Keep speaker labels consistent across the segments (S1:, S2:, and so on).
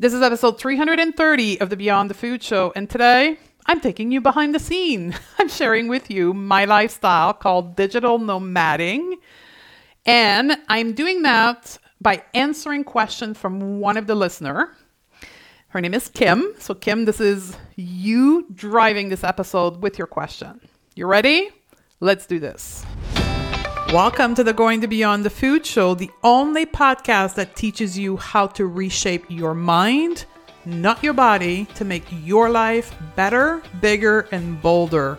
S1: This is episode 330 of the Beyond the Food Show, and today I'm taking you behind the scene. I'm sharing with you my lifestyle called digital nomading, and I'm doing that by answering questions from one of the listener. Her name is Kim. So Kim, this is you driving this episode with your question. You ready? Let's do this. Welcome to the Going to Beyond the Food Show, the only podcast that teaches you how to reshape your mind, not your body, to make your life better, bigger, and bolder.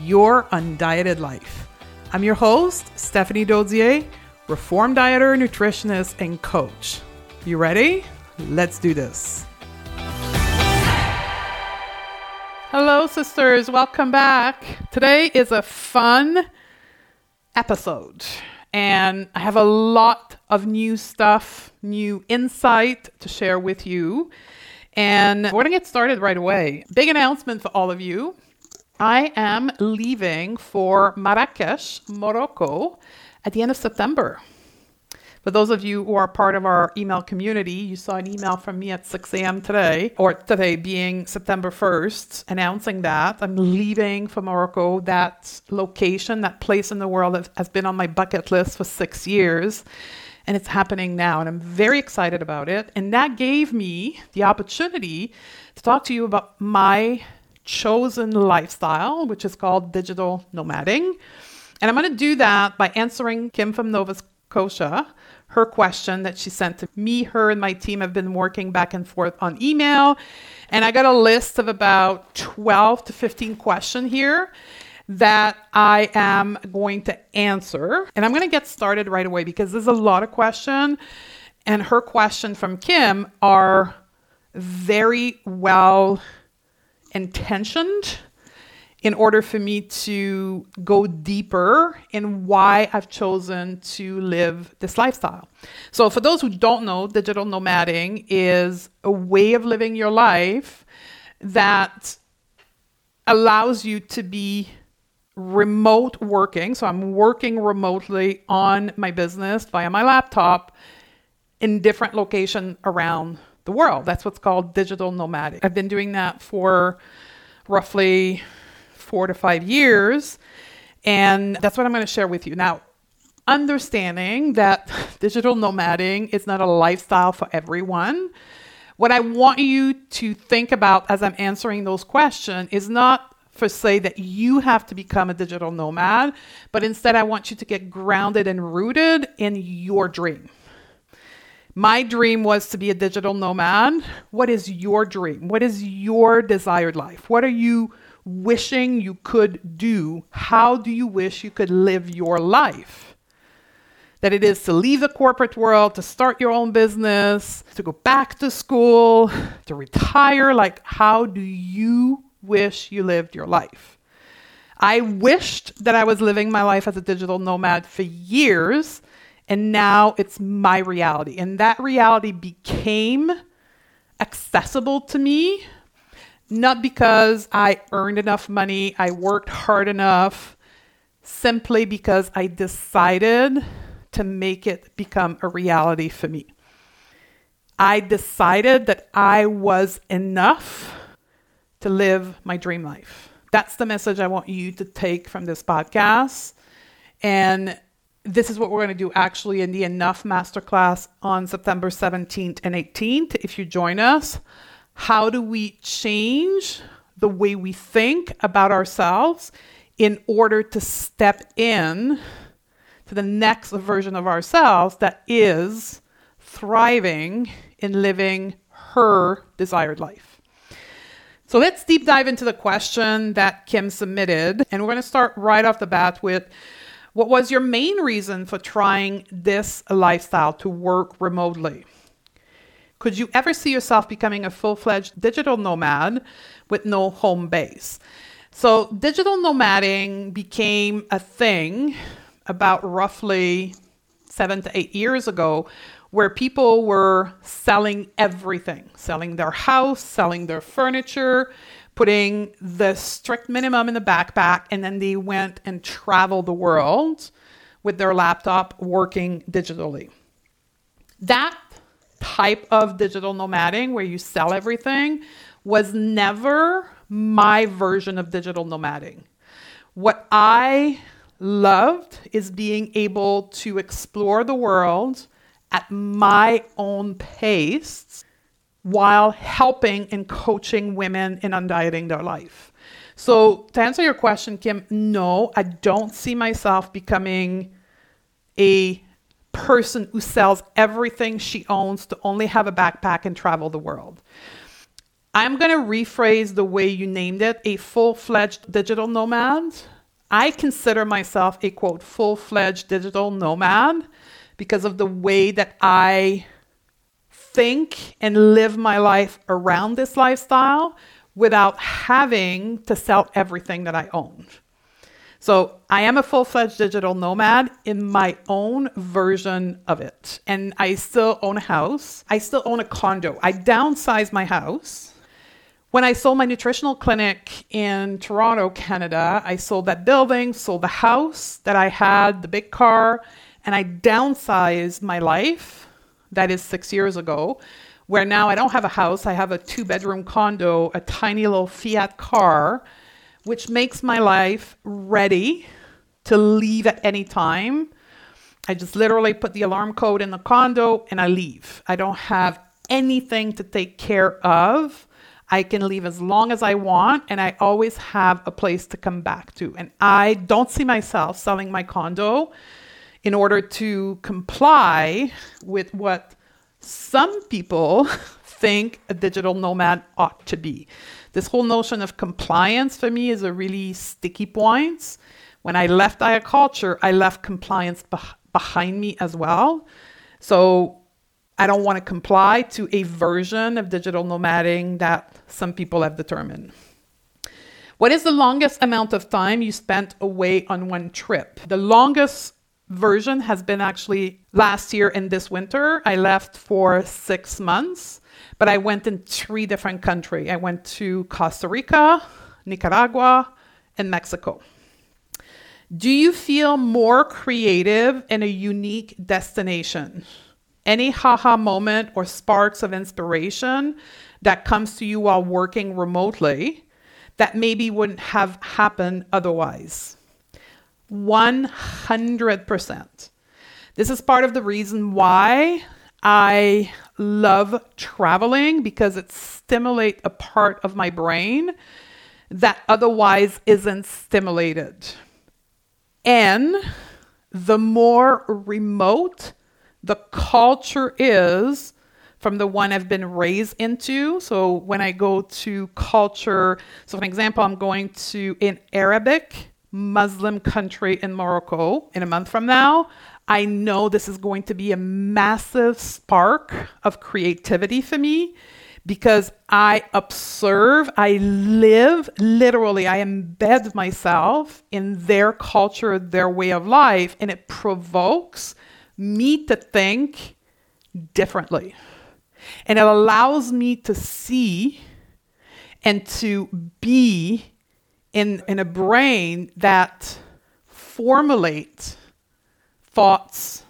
S1: Your undieted life. I'm your host, Stephanie Dodier, reformed dieter, nutritionist, and coach. You ready? Let's do this. Hello, sisters. Welcome back. Today is a fun episode. And I have a lot of new stuff, new insight to share with you. And we're going to get started right away. Big announcement for all of you. I am leaving for Marrakesh, Morocco at the end of September. For those of you who are part of our email community, you saw an email from me at 6 a.m. today, or today being September 1st, announcing that I'm leaving for Morocco. That location, that place in the world that has been on my bucket list for six years, and it's happening now. And I'm very excited about it. And that gave me the opportunity to talk to you about my chosen lifestyle, which is called digital nomading. And I'm going to do that by answering Kim from Nova Scotia her question that she sent to me. Her and my team have been working back and forth on email. And I got a list of about 12 to 15 questions here that I am going to answer. And I'm going to get started right away because there's a lot of questions. And her question from Kim are very well intentioned in order for me to go deeper in why I've chosen to live this lifestyle. So, for those who don't know, digital nomading is a way of living your life that allows you to be remote working. So, I'm working remotely on my business via my laptop in different locations around the world. That's what's called digital nomadic. I've been doing that for roughly four to five years. And that's what I'm going to share with you. Now, understanding that digital nomading is not a lifestyle for everyone. What I want you to think about as I'm answering those questions is not for say that you have to become a digital nomad, but instead I want you to get grounded and rooted in your dream. My dream was to be a digital nomad. What is your dream? What is your desired life? What are you wishing you could do? How do you wish you could live your life? That it is to leave the corporate world, to start your own business, to go back to school, to retire. Like, how do you wish you lived your life? I wished that I was living my life as a digital nomad for years, and now it's my reality. And that reality became accessible to me not because I earned enough money, I worked hard enough, simply because I decided to make it become a reality for me. I decided that I was enough to live my dream life. That's the message I want you to take from this podcast. And this is what we're going to do actually in the Enough Masterclass on September 17th and 18th. If you join us, how do we change the way we think about ourselves in order to step in to the next version of ourselves that is thriving in living her desired life. So let's deep dive into the question that Kim submitted. And we're going to start right off the bat with what was your main reason for trying this lifestyle to work remotely? Could you ever see yourself becoming a full fledged digital nomad with no home base? So, digital nomading became a thing about roughly seven to eight years ago where people were selling everything selling their house, selling their furniture, putting the strict minimum in the backpack, and then they went and traveled the world with their laptop working digitally. That type of digital nomading where you sell everything was never my version of digital nomading. What I loved is being able to explore the world at my own pace while helping and coaching women in undieting their life. So, to answer your question, Kim, no, I don't see myself becoming a person who sells everything she owns to only have a backpack and travel the world. I'm going to rephrase the way you named it a full fledged digital nomad. I consider myself a quote, full fledged digital nomad because of the way that I think and live my life around this lifestyle without having to sell everything that I own. So I am a full fledged digital nomad in my own version of it. And I still own a house. I still own a condo. I downsized my house. When I sold my nutritional clinic in Toronto, Canada, I sold that building, sold the house that I had, the big car, and I downsized my life. That is six years ago, where now I don't have a house. I have a two bedroom condo, a tiny little Fiat car which makes my life ready to leave at any time. I just literally put the alarm code in the condo and I leave. I don't have anything to take care of. I can leave as long as I want, and I always have a place to come back to. And I don't see myself selling my condo in order to comply with what some people think a digital nomad ought to be this whole notion of compliance for me is a really sticky point. When I left Culture, I left compliance beh- behind me as well. So I don't want to comply to a version of digital nomading that some people have determined. What is the longest amount of time you spent away on one trip? The longest version has been actually last year and this winter. I left for six months. But I went in three different countries. I went to Costa Rica, Nicaragua, and Mexico. Do you feel more creative in a unique destination? Any haha moment or sparks of inspiration that comes to you while working remotely that maybe wouldn't have happened otherwise? 100%. This is part of the reason why I love traveling because it stimulates a part of my brain that otherwise isn't stimulated. And the more remote the culture is from the one I've been raised into. So when I go to culture, so for example, I'm going to an Arabic Muslim country in Morocco in a month from now. I know this is going to be a massive spark of creativity for me because I observe, I live, literally, I embed myself in their culture, their way of life, and it provokes me to think differently. And it allows me to see and to be in, in a brain that formulates thoughts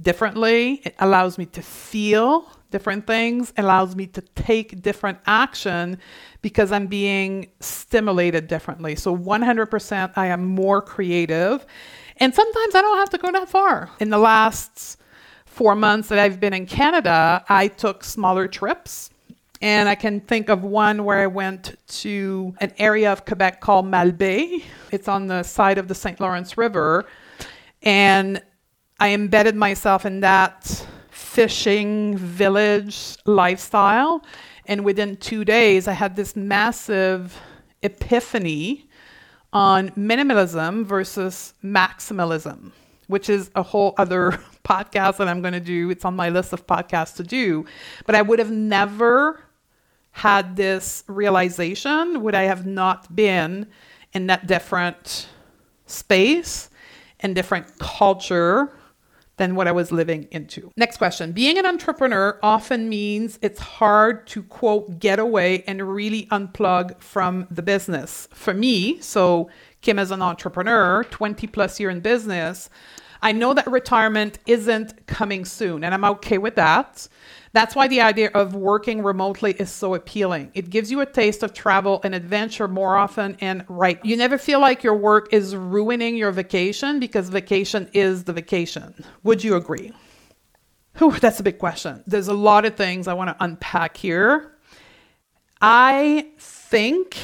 S1: differently. It allows me to feel different things, allows me to take different action because I'm being stimulated differently. So 100% I am more creative. And sometimes I don't have to go that far. In the last four months that I've been in Canada, I took smaller trips. And I can think of one where I went to an area of Quebec called Malbaie. It's on the side of the St. Lawrence River. And I embedded myself in that fishing village lifestyle. And within two days, I had this massive epiphany on minimalism versus maximalism, which is a whole other podcast that I'm going to do. It's on my list of podcasts to do. But I would have never had this realization would I have not been in that different space and different culture than what I was living into. Next question. Being an entrepreneur often means it's hard to quote get away and really unplug from the business. For me, so Kim as an entrepreneur, 20 plus year in business, I know that retirement isn't coming soon, and I'm okay with that. That's why the idea of working remotely is so appealing. It gives you a taste of travel and adventure more often and right. You never feel like your work is ruining your vacation because vacation is the vacation. Would you agree? Whew, that's a big question. There's a lot of things I want to unpack here. I think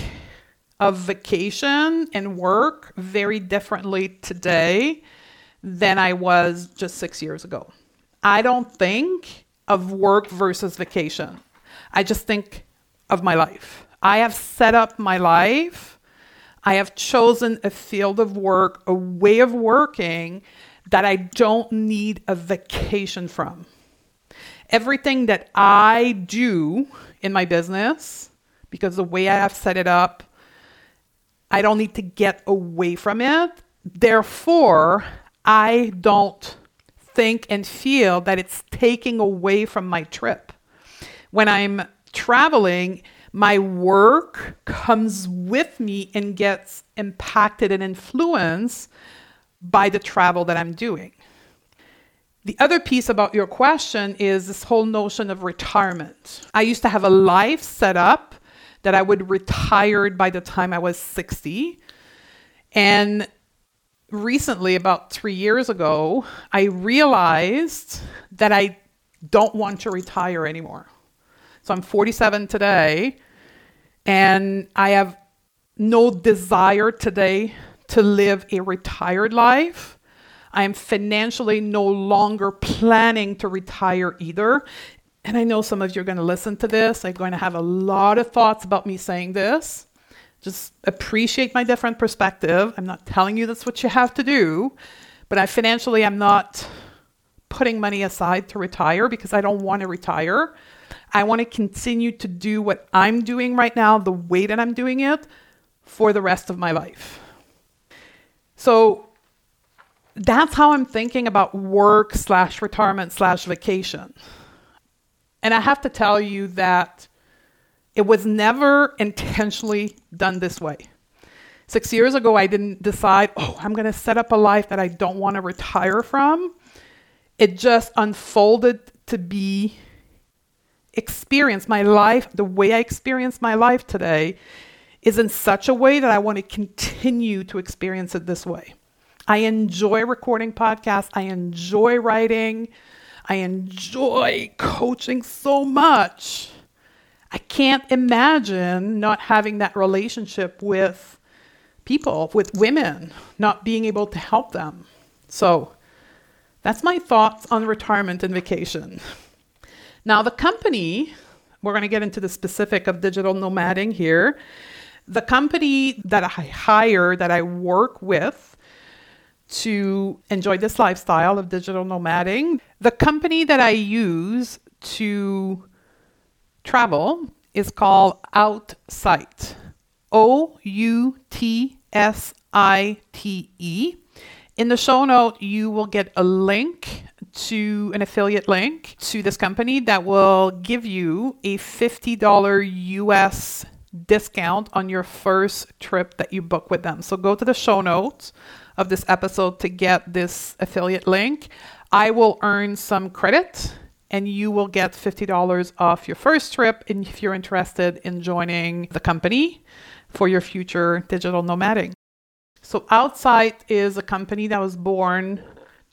S1: of vacation and work very differently today than I was just six years ago. I don't think of work versus vacation. I just think of my life. I have set up my life. I have chosen a field of work, a way of working that I don't need a vacation from. Everything that I do in my business, because the way I have set it up, I don't need to get away from it. Therefore, I don't think and feel that it's taking away from my trip. When I'm traveling, my work comes with me and gets impacted and influenced by the travel that I'm doing. The other piece about your question is this whole notion of retirement. I used to have a life set up that I would retire by the time I was 60. And recently, about three years ago, I realized that I don't want to retire anymore. So I'm 47 today, and I have no desire today to live a retired life. I am financially no longer planning to retire either. And I know some of you are going to listen to this. I'm going to have a lot of thoughts about me saying this. Just appreciate my different perspective. I'm not telling you that's what you have to do, but I financially I'm not putting money aside to retire because I don't want to retire. I want to continue to do what I'm doing right now, the way that I'm doing it, for the rest of my life. So that's how I'm thinking about work slash retirement slash vacation. And I have to tell you that it was never intentionally done this way. Six years ago, I didn't decide, oh, I'm going to set up a life that I don't want to retire from. It just unfolded to be experience. My life, the way I experience my life today, is in such a way that I want to continue to experience it this way. I enjoy recording podcasts, I enjoy writing, I enjoy coaching so much I can't imagine not having that relationship with people, with women, not being able to help them. So that's my thoughts on retirement and vacation. Now, the company, we're going to get into the specific of digital nomading here. The company that I hire, that I work with to enjoy this lifestyle of digital nomading, the company that I use to travel is called Outsite. O U T S I T E. In the show note, you will get a link to an affiliate link to this company that will give you a $50 US discount on your first trip that you book with them. So go to the show notes of this episode to get this affiliate link. I will earn some credit and you will get $50 off your first trip if you're interested in joining the company for your future digital nomading. So, Outsite is a company that was born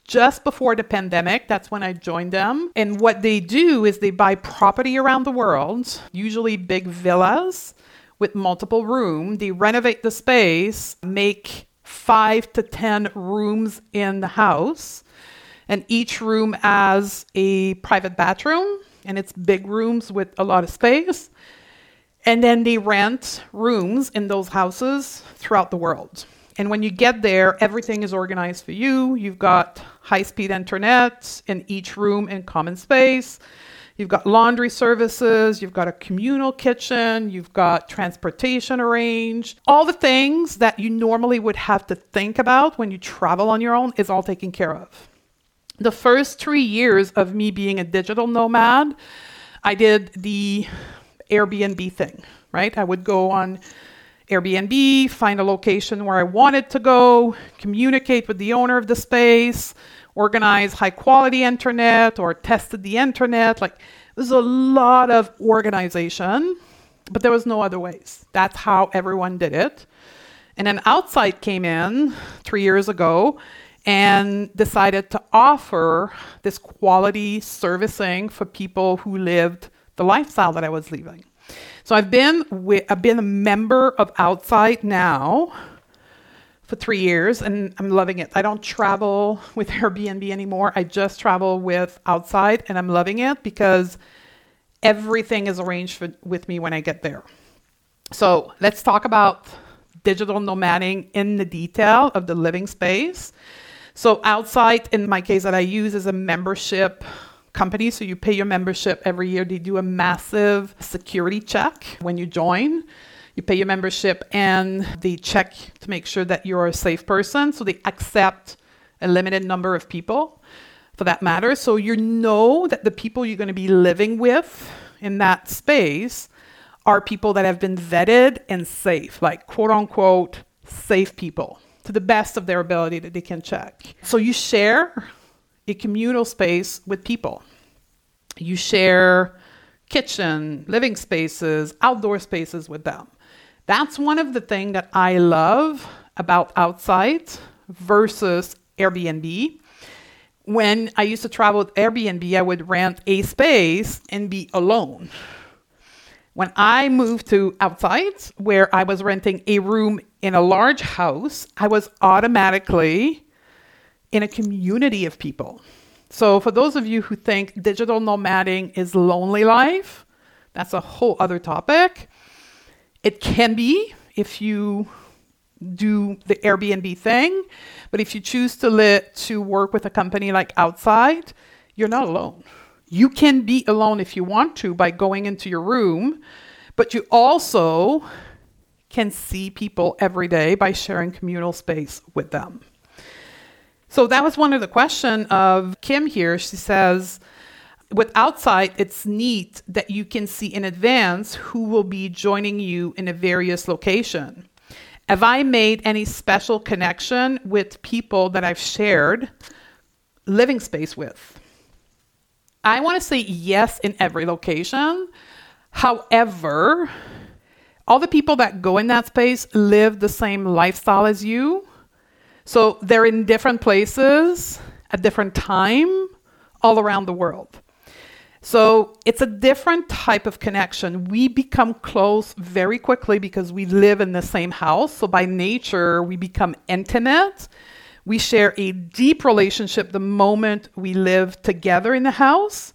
S1: just before the pandemic. That's when I joined them. And what they do is they buy property around the world, usually big villas with multiple rooms. They renovate the space, make five to 10 rooms in the house and each room has a private bathroom and it's big rooms with a lot of space. And then they rent rooms in those houses throughout the world. And when you get there, everything is organized for you. You've got high speed internet in each room and common space. You've got laundry services, you've got a communal kitchen, you've got transportation arranged. All the things that you normally would have to think about when you travel on your own is all taken care of the first three years of me being a digital nomad, I did the Airbnb thing, right? I would go on Airbnb, find a location where I wanted to go, communicate with the owner of the space, organize high quality internet or tested the internet. Like, there's a lot of organization, but there was no other ways. That's how everyone did it. And then Outsite came in three years ago and decided to offer this quality servicing for people who lived the lifestyle that I was living. So I've been I've been a member of Outsite now for three years, and I'm loving it. I don't travel with Airbnb anymore. I just travel with Outsite, and I'm loving it because everything is arranged for, with me when I get there. So let's talk about digital nomading in the detail of the living space. So Outsite, in my case, that I use is a membership company. So you pay your membership every year. They do a massive security check when you join. You pay your membership and they check to make sure that you're a safe person. So they accept a limited number of people for that matter. So you know that the people you're going to be living with in that space are people that have been vetted and safe, like quote unquote safe people to the best of their ability that they can check. So you share a communal space with people. You share kitchen, living spaces, outdoor spaces with them. That's one of the things that I love about Outsite versus Airbnb. When I used to travel with Airbnb, I would rent a space and be alone. When I moved to Outsite, where I was renting a room in a large house, I was automatically in a community of people. So, for those of you who think digital nomading is lonely life, that's a whole other topic. It can be if you do the Airbnb thing, but if you choose to to work with a company like Outsite, you're not alone. You can be alone if you want to by going into your room, but you also can see people every day by sharing communal space with them. So that was one of the question of Kim here. She says, with Outsite, it's neat that you can see in advance who will be joining you in a various location. Have I made any special connection with people that I've shared living space with? I want to say yes in every location. However, all the people that go in that space live the same lifestyle as you. So they're in different places at different time all around the world. So it's a different type of connection. We become close very quickly because we live in the same house. So by nature, we become intimate. We share a deep relationship the moment we live together in the house.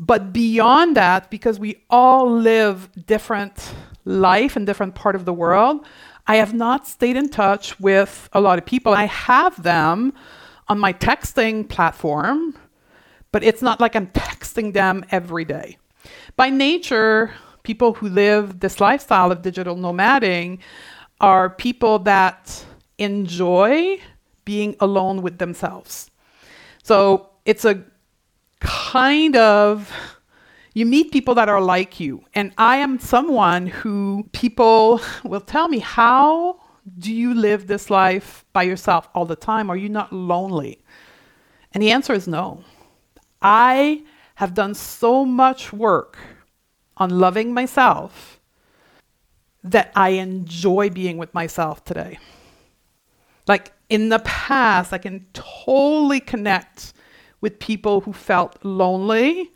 S1: But beyond that, because we all live different life in different part of the world, I have not stayed in touch with a lot of people. I have them on my texting platform but it's not like I'm texting them every day. By nature, people who live this lifestyle of digital nomading are people that enjoy being alone with themselves. So it's a kind of you meet people that are like you. And I am someone who people will tell me, How do you live this life by yourself all the time? Are you not lonely? And the answer is no. I have done so much work on loving myself that I enjoy being with myself today. Like in the past, I can totally connect with people who felt lonely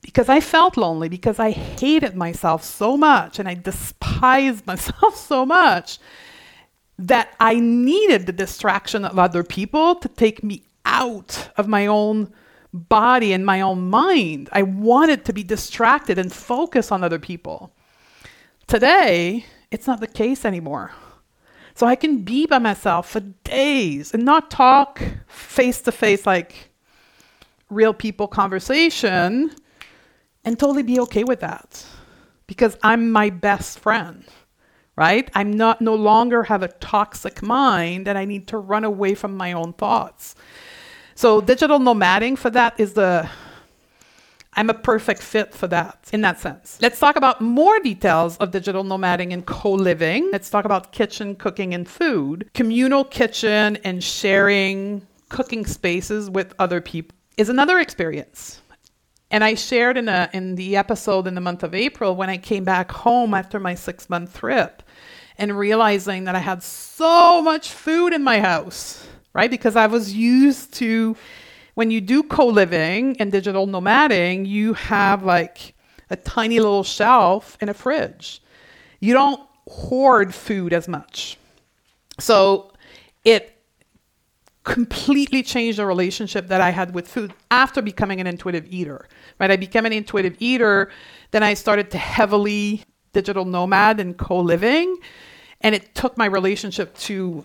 S1: because I felt lonely, because I hated myself so much and I despised myself so much that I needed the distraction of other people to take me out of my own body and my own mind. I wanted to be distracted and focus on other people. Today, it's not the case anymore. So I can be by myself for days and not talk face to face like real people conversation and totally be okay with that because I'm my best friend, right? I'm not no longer have a toxic mind and I need to run away from my own thoughts. So digital nomading for that is the I'm a perfect fit for that in that sense. Let's talk about more details of digital nomading and co living. Let's talk about kitchen, cooking, and food. Communal kitchen and sharing cooking spaces with other people is another experience. And I shared in, a, in the episode in the month of April when I came back home after my six month trip and realizing that I had so much food in my house, right? Because I was used to when you do co-living and digital nomading, you have like a tiny little shelf in a fridge. You don't hoard food as much. So it completely changed the relationship that I had with food after becoming an intuitive eater. Right? I became an intuitive eater, then I started to heavily digital nomad and co-living, and it took my relationship to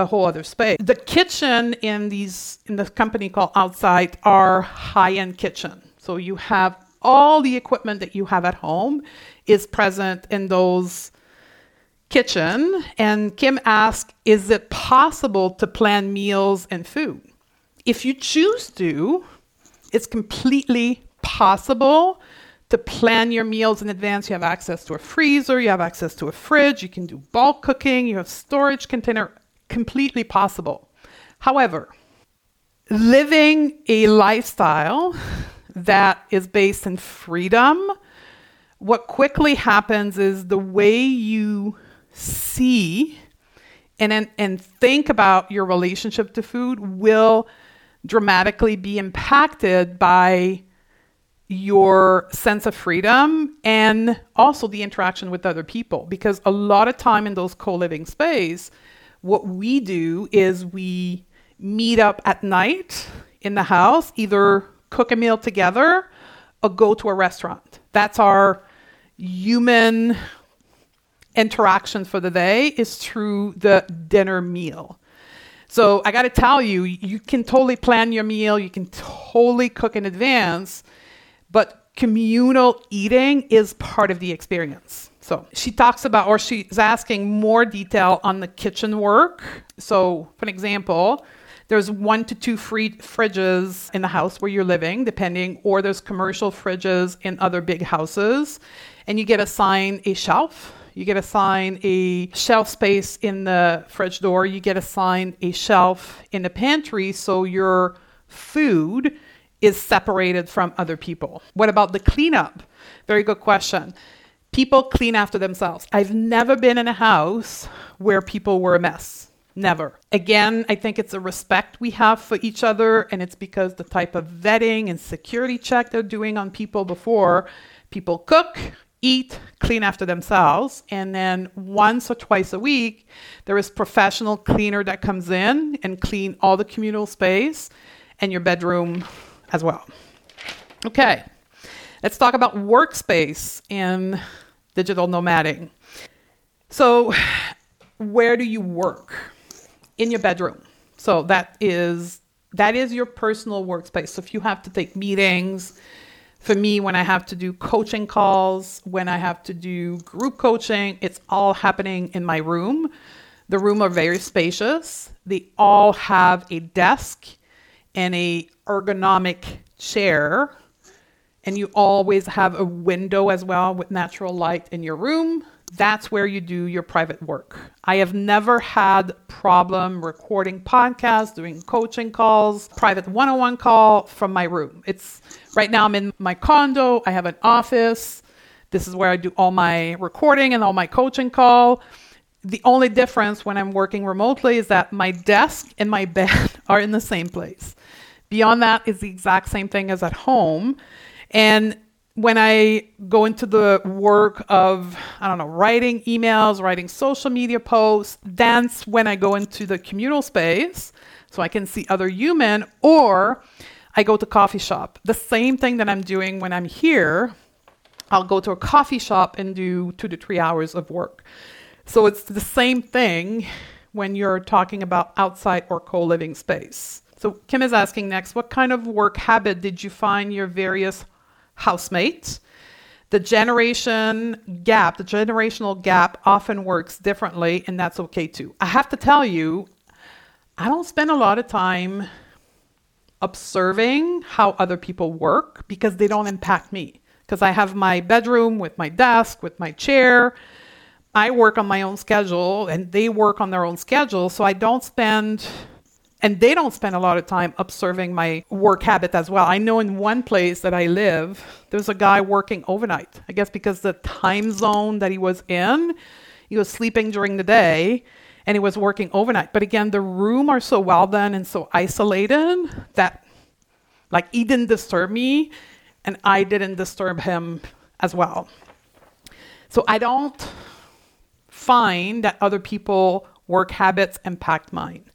S1: a whole other space. The kitchen in these in the company called Outsite are high-end kitchen. So you have all the equipment that you have at home is present in those kitchen and Kim asked, is it possible to plan meals and food? If you choose to, it's completely possible to plan your meals in advance. You have access to a freezer, you have access to a fridge, you can do bulk cooking, you have storage container, completely possible. However, living a lifestyle that is based in freedom, what quickly happens is the way you see and, and think about your relationship to food will dramatically be impacted by your sense of freedom and also the interaction with other people because a lot of time in those co-living space what we do is we meet up at night in the house either cook a meal together or go to a restaurant that's our human interaction for the day is through the dinner meal. So I got to tell you, you can totally plan your meal, you can totally cook in advance, but communal eating is part of the experience. So she talks about, or she's asking more detail on the kitchen work. So, for example, there's one to two free fridges in the house where you're living, depending, or there's commercial fridges in other big houses, and you get assigned a shelf you get assigned a shelf space in the fridge door. You get assigned a shelf in the pantry so your food is separated from other people. What about the cleanup? Very good question. People clean after themselves. I've never been in a house where people were a mess. Never. Again, I think it's a respect we have for each other, and it's because the type of vetting and security check they're doing on people before people cook, eat, clean after themselves, and then once or twice a week, there is professional cleaner that comes in and clean all the communal space and your bedroom as well. Okay, let's talk about workspace in digital nomading. So, where do you work? In your bedroom. So that is that is your personal workspace. So if you have to take meetings, for me, when I have to do coaching calls, when I have to do group coaching, it's all happening in my room. The room are very spacious. They all have a desk and a ergonomic chair and you always have a window as well with natural light in your room that's where you do your private work. I have never had problem recording podcasts, doing coaching calls, private one-on-one call from my room. It's right now I'm in my condo, I have an office. This is where I do all my recording and all my coaching call. The only difference when I'm working remotely is that my desk and my bed are in the same place. Beyond that is the exact same thing as at home. And when I go into the work of, I don't know, writing emails, writing social media posts, that's when I go into the communal space so I can see other human, or I go to coffee shop. The same thing that I'm doing when I'm here, I'll go to a coffee shop and do two to three hours of work. So it's the same thing when you're talking about Outsite or co living space. So Kim is asking next, what kind of work habit did you find your various housemates. The generation gap, the generational gap often works differently, and that's okay too. I have to tell you, I don't spend a lot of time observing how other people work because they don't impact me. Because I have my bedroom with my desk, with my chair. I work on my own schedule and they work on their own schedule. So I don't spend, and they don't spend a lot of time observing my work habit as well. I know in one place that I live, there's a guy working overnight. I guess because the time zone that he was in, he was sleeping during the day and he was working overnight. But again, the room are so well done and so isolated that like he didn't disturb me and I didn't disturb him as well. So I don't find that other people work habits impact mine.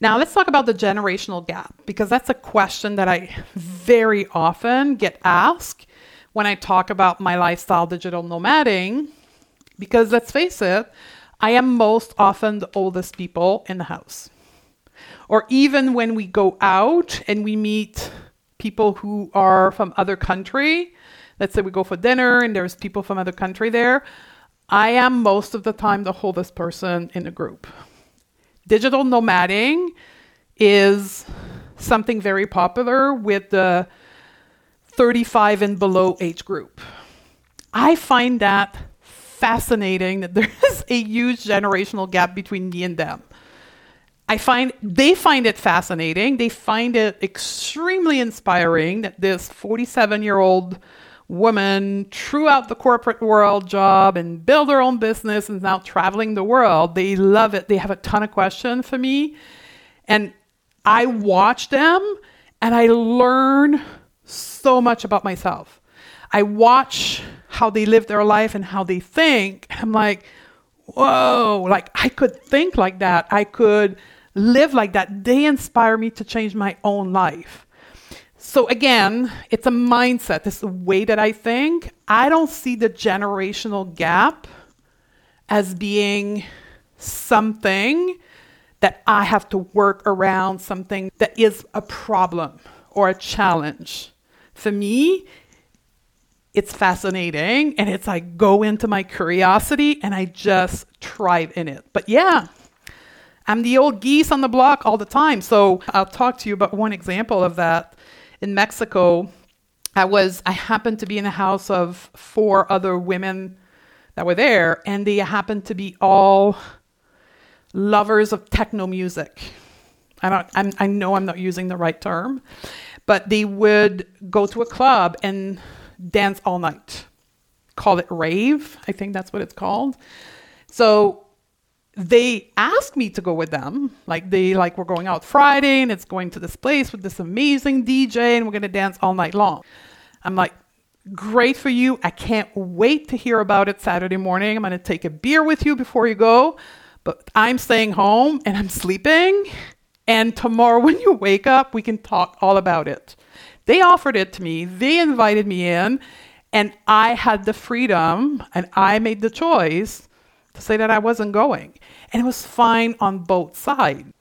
S1: Now, let's talk about the generational gap because that's a question that I very often get asked when I talk about my lifestyle digital nomading. Because let's face it, I am most often the oldest people in the house. Or even when we go out and we meet people who are from other country, let's say we go for dinner and there's people from other country there, I am most of the time the oldest person in the group. Digital nomading is something very popular with the 35 and below age group. I find that fascinating that there is a huge generational gap between me and them. I find they find it fascinating. They find it extremely inspiring that this 47 year old woman threw out the corporate world job and built her own business and now traveling the world. They love it. They have a ton of questions for me. And I watch them and I learn so much about myself. I watch how they live their life and how they think. I'm like, whoa, like I could think like that. I could live like that. They inspire me to change my own life. So again, it's a mindset. It's the way that I think. I don't see the generational gap as being something that I have to work around, something that is a problem or a challenge. For me, it's fascinating and it's like go into my curiosity and I just thrive in it. But yeah, I'm the old geese on the block all the time. So I'll talk to you about one example of that. In Mexico, I was I happened to be in the house of four other women that were there, and they happened to be all lovers of techno music. I don't I'm, I know I'm not using the right term, but they would go to a club and dance all night. Call it rave, I think that's what it's called. So they asked me to go with them. Like they like we're going out Friday and it's going to this place with this amazing DJ and we're gonna dance all night long. I'm like, great for you. I can't wait to hear about it Saturday morning. I'm gonna take a beer with you before you go, but I'm staying home and I'm sleeping. And tomorrow when you wake up, we can talk all about it. They offered it to me, they invited me in, and I had the freedom and I made the choice to say that I wasn't going. And it was fine on both sides.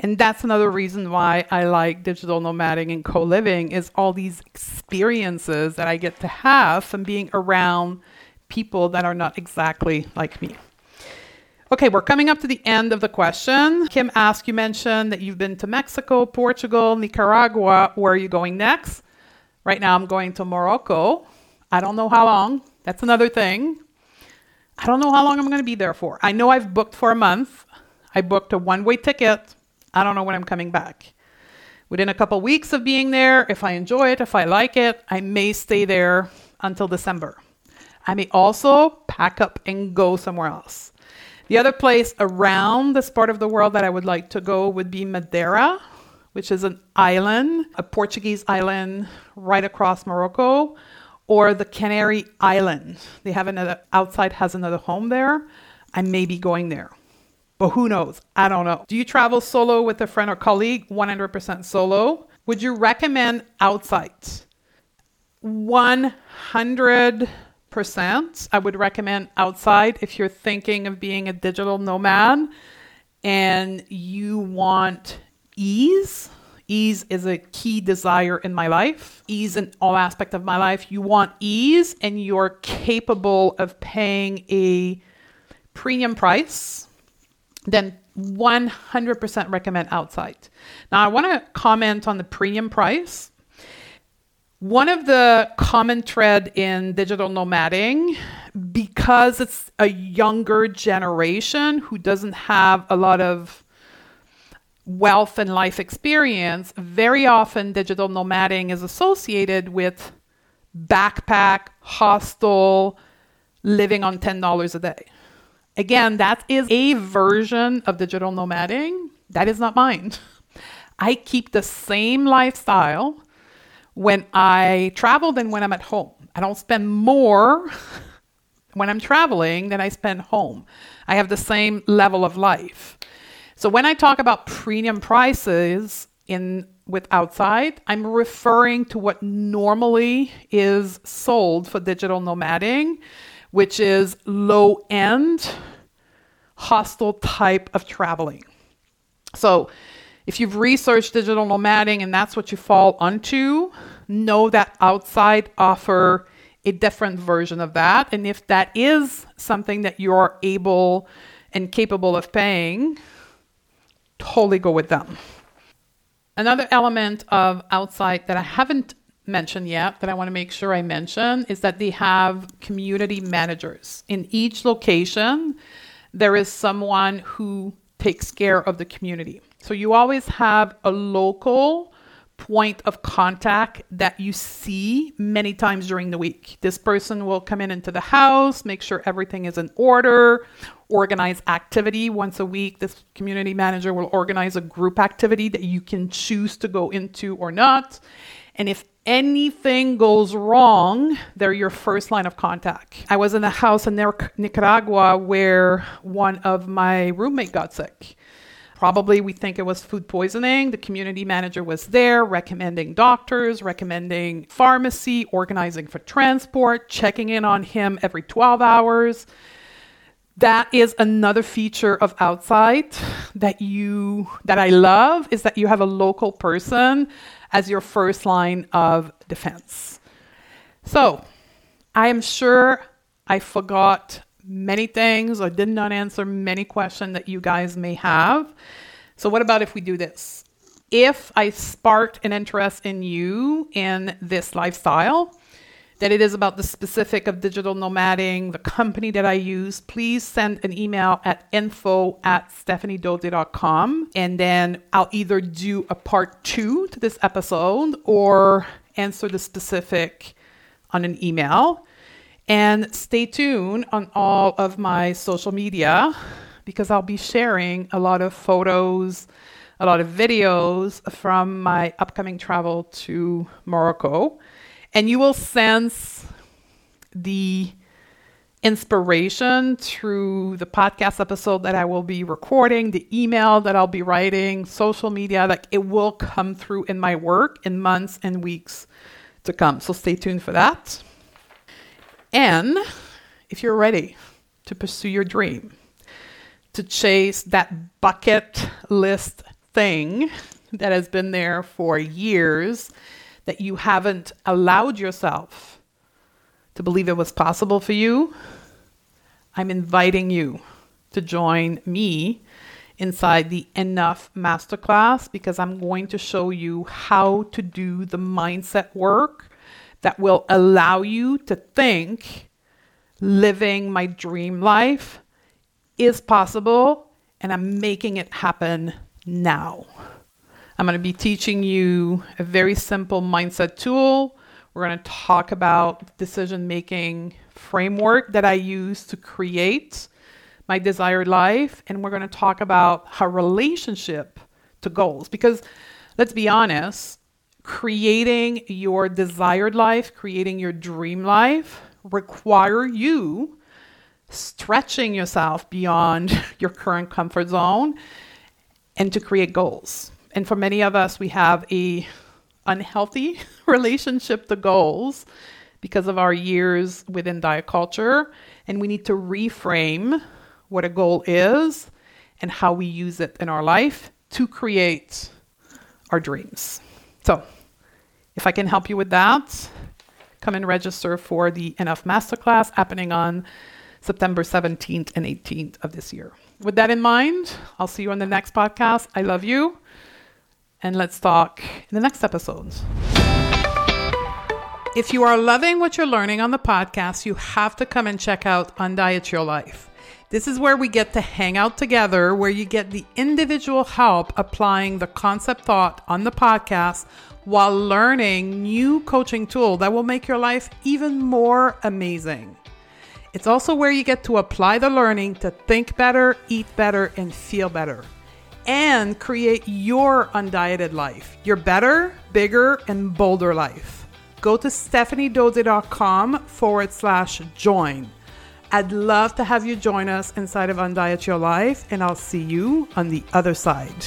S1: And that's another reason why I like digital nomading and co living is all these experiences that I get to have from being around people that are not exactly like me. Okay, we're coming up to the end of the question. Kim asked, you mentioned that you've been to Mexico, Portugal, Nicaragua. Where are you going next? Right now, I'm going to Morocco. I don't know how long. That's another thing. I don't know how long I'm going to be there for. I know I've booked for a month. I booked a one way ticket. I don't know when I'm coming back. Within a couple weeks of being there, if I enjoy it, if I like it, I may stay there until December. I may also pack up and go somewhere else. The other place around this part of the world that I would like to go would be Madeira, which is an island, a Portuguese island right across Morocco or the Canary Islands. They have another Outsite has another home there. I may be going there. But who knows? I don't know. Do you travel solo with a friend or colleague? 100% solo. Would you recommend Outsite? 100% I would recommend Outsite if you're thinking of being a digital nomad and you want ease Ease is a key desire in my life. Ease in all aspect of my life. You want ease and you're capable of paying a premium price, then 100% recommend Outsite. Now, I want to comment on the premium price. One of the common thread in digital nomading, because it's a younger generation who doesn't have a lot of wealth and life experience, very often digital nomading is associated with backpack, hostel, living on $10 a day. Again, that is a version of digital nomading. That is not mine. I keep the same lifestyle when I travel than when I'm at home. I don't spend more when I'm traveling than I spend home. I have the same level of life. So when I talk about premium prices in with Outsite, I'm referring to what normally is sold for digital nomading, which is low end hostel type of traveling. So if you've researched digital nomading and that's what you fall onto, know that Outsite offer a different version of that. And if that is something that you're able and capable of paying, totally go with them. Another element of Outsite that I haven't mentioned yet that I want to make sure I mention is that they have community managers. In each location, there is someone who takes care of the community. So you always have a local point of contact that you see many times during the week. This person will come in into the house, make sure everything is in order, organize activity once a week. This community manager will organize a group activity that you can choose to go into or not. And if anything goes wrong, they're your first line of contact. I was in a house in Nicaragua where one of my roommate got sick. Probably we think it was food poisoning. The community manager was there recommending doctors, recommending pharmacy, organizing for transport, checking in on him every 12 hours that is another feature of Outsite that you that I love is that you have a local person as your first line of defense. So, I am sure I forgot many things or did not answer many questions that you guys may have. So, what about if we do this? If I sparked an interest in you in this lifestyle, that it is about the specific of digital nomading, the company that I use, please send an email at info at stephaniedodier.com. And then I'll either do a part two to this episode or answer the specific on an email. And stay tuned on all of my social media because I'll be sharing a lot of photos, a lot of videos from my upcoming travel to Morocco. And you will sense the inspiration through the podcast episode that I will be recording, the email that I'll be writing, social media, like it will come through in my work in months and weeks to come. So stay tuned for that. And if you're ready to pursue your dream, to chase that bucket list thing that has been there for years that you haven't allowed yourself to believe it was possible for you, I'm inviting you to join me inside the Enough Masterclass because I'm going to show you how to do the mindset work that will allow you to think living my dream life is possible and I'm making it happen now. I'm going to be teaching you a very simple mindset tool. We're going to talk about decision making framework that I use to create my desired life. And we're going to talk about how relationship to goals. Because let's be honest, creating your desired life, creating your dream life require you stretching yourself beyond your current comfort zone and to create goals and for many of us, we have a unhealthy relationship to goals because of our years within diet culture, and we need to reframe what a goal is and how we use it in our life to create our dreams. So, if I can help you with that, come and register for the Enough Masterclass happening on September 17th and 18th of this year. With that in mind, I'll see you on the next podcast. I love you. And let's talk in the next episodes. If you are loving what you're learning on the podcast, you have to come and check out Undiet Your Life. This is where we get to hang out together, where you get the individual help applying the concept thought on the podcast while learning new coaching tool that will make your life even more amazing. It's also where you get to apply the learning to think better, eat better, and feel better, and create your undieted life, your better, bigger, and bolder life go to stephaniedodier.com forward slash join. I'd love to have you join us inside of Undiet Your Life, and I'll see you on the other side.